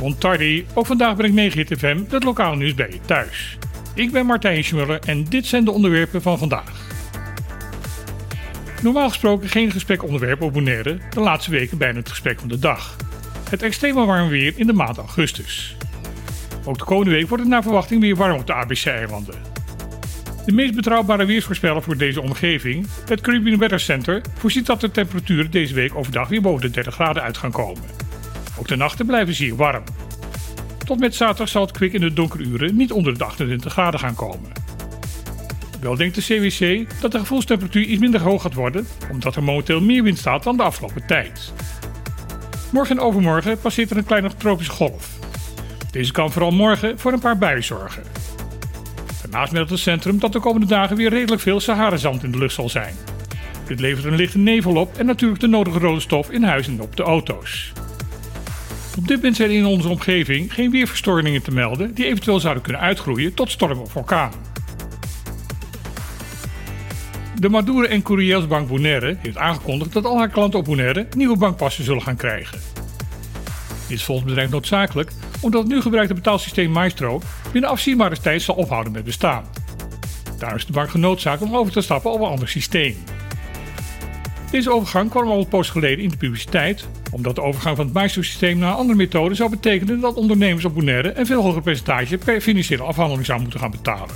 Montardi, ook vandaag brengt 9 FM het lokale nieuws bij je thuis. Ik ben Martijn Schmuller en dit zijn de onderwerpen van vandaag. Normaal gesproken geen gesprekonderwerp op Bonaire, de laatste weken bijna het gesprek van de dag. Het extreme warm weer in de maand augustus. Ook de komende week wordt het naar verwachting weer warm op de ABC-eilanden. De meest betrouwbare weersvoorspeller voor deze omgeving, het Caribbean Weather Center, voorziet dat de temperaturen deze week overdag weer boven de 30 graden uit gaan komen. Ook de nachten blijven zeer warm. Tot met zaterdag zal het kwik in de donkere uren niet onder de 28 graden gaan komen. Wel denkt de CWC dat de gevoelstemperatuur iets minder hoog gaat worden, omdat er momenteel meer wind staat dan de afgelopen tijd. Morgen en overmorgen passeert er een kleine tropische golf. Deze kan vooral morgen voor een paar buien zorgen. Daarnaast meldt het centrum dat de komende dagen weer redelijk veel Sahara-zand in de lucht zal zijn. Dit levert een lichte nevel op en natuurlijk de nodige rode stof in huis en op de auto's. Op dit moment zijn in onze omgeving geen weerverstoringen te melden die eventueel zouden kunnen uitgroeien tot storm of orkaan. De Madoure en Courrielsbank Bonaire heeft aangekondigd dat al haar klanten op Bonaire nieuwe bankpassen zullen gaan krijgen. Dit is volgens het bedrijf noodzakelijk omdat het nu gebruikte betaalsysteem Maestro binnen afzienbare tijd zal ophouden met bestaan. Daar is de bank genoodzaakt om over te stappen op een ander systeem. Deze overgang kwam al een poos geleden in de publiciteit, omdat de overgang van het Maestro-systeem naar een andere methode zou betekenen dat ondernemers op Bonaire een veel hoger percentage per financiële afhandeling zou moeten gaan betalen.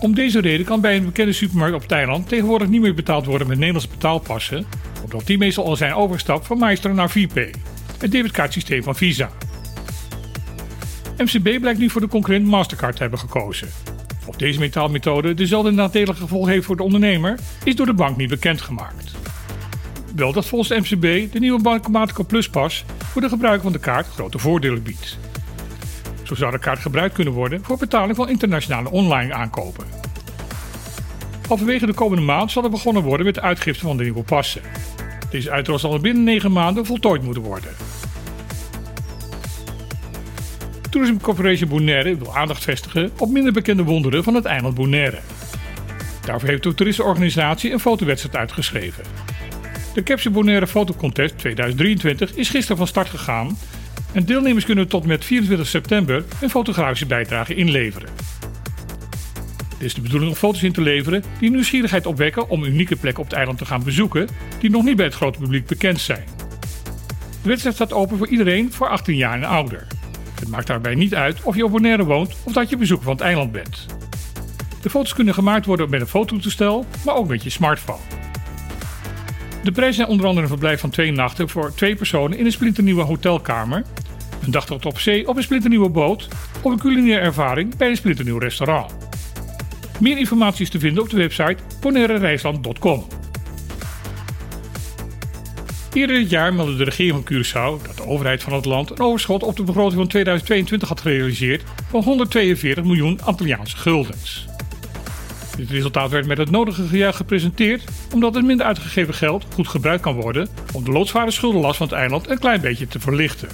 Om deze reden kan bij een bekende supermarkt op Thailand tegenwoordig niet meer betaald worden met Nederlandse betaalpassen, omdat die meestal al zijn overgestapt van Maestro naar VPay, het debitkaartsysteem van Visa. MCB blijkt nu voor de concurrent Mastercard te hebben gekozen. Of deze metaalmethode dezelfde nadelige gevolgen heeft voor de ondernemer, is door de bank niet bekendgemaakt. Wel dat volgens MCB de nieuwe Bankomatica Pluspas voor de gebruiker van de kaart grote voordelen biedt. Zo zou de kaart gebruikt kunnen worden voor betaling van internationale online aankopen. Halverwege de komende maand zal er begonnen worden met de uitgifte van de nieuwe passen. Deze uitrol zal binnen 9 maanden voltooid moeten worden. Tourism Corporation Bonaire wil aandacht vestigen op minder bekende wonderen van het eiland Bonaire. Daarvoor heeft de toeristenorganisatie een fotowedstrijd uitgeschreven. De Capture Bonaire Fotocontest 2023 is gisteren van start gegaan en deelnemers kunnen tot met 24 september een fotografische bijdrage inleveren. Het is de bedoeling om foto's in te leveren die nieuwsgierigheid opwekken om unieke plekken op het eiland te gaan bezoeken die nog niet bij het grote publiek bekend zijn. De wedstrijd staat open voor iedereen voor 18 jaar en ouder. Het maakt daarbij niet uit of je op Bonaire woont of dat je bezoeker van het eiland bent. De foto's kunnen gemaakt worden met een fototoestel, maar ook met je smartphone. De prijzen zijn onder andere een verblijf van twee nachten voor twee personen in een splinternieuwe hotelkamer, een dagtocht op zee op een splinternieuwe boot of een culinaire ervaring bij een splinternieuw restaurant. Meer informatie is te vinden op de website bonairereisland.com. Eerder dit jaar meldde de regering van Curaçao dat de overheid van het land een overschot op de begroting van 2022 had gerealiseerd van 142 miljoen Antilliaanse guldens. Dit resultaat werd met het nodige gejuich gepresenteerd, omdat het minder uitgegeven geld goed gebruikt kan worden om de loodsvare schuldenlast van het eiland een klein beetje te verlichten.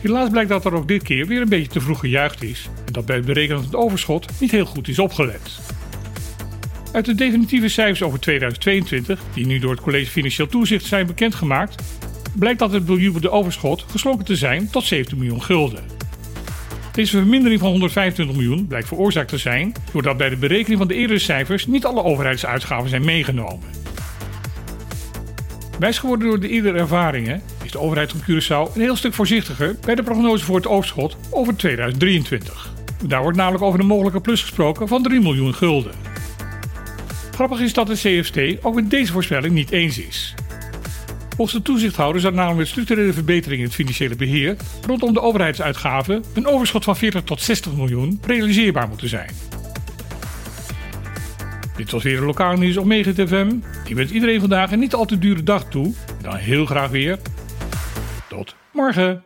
Helaas blijkt dat er ook dit keer weer een beetje te vroeg gejuicht is en dat bij het berekenen van het overschot niet heel goed is opgelet. Uit de definitieve cijfers over 2022, die nu door het College Financieel Toezicht zijn bekendgemaakt, blijkt dat het bejubelde overschot geslonken te zijn tot 17 miljoen gulden. Deze vermindering van 125 miljoen blijkt veroorzaakt te zijn doordat bij de berekening van de eerdere cijfers niet alle overheidsuitgaven zijn meegenomen. Wijs geworden door de eerdere ervaringen is de overheid van Curaçao een heel stuk voorzichtiger bij de prognose voor het overschot over 2023. Daar wordt namelijk over een mogelijke plus gesproken van 3 miljoen gulden. Grappig is dat de CFT ook met deze voorspelling niet eens is. Volgens de toezichthouder zou namelijk met structurele verbeteringen in het financiële beheer rondom de overheidsuitgaven een overschot van 40 tot 60 miljoen realiseerbaar moeten zijn. Dit was weer een lokaal nieuws op Megahit FM. Ik wens iedereen vandaag een niet al te dure dag toe. Dan heel graag weer. Tot morgen.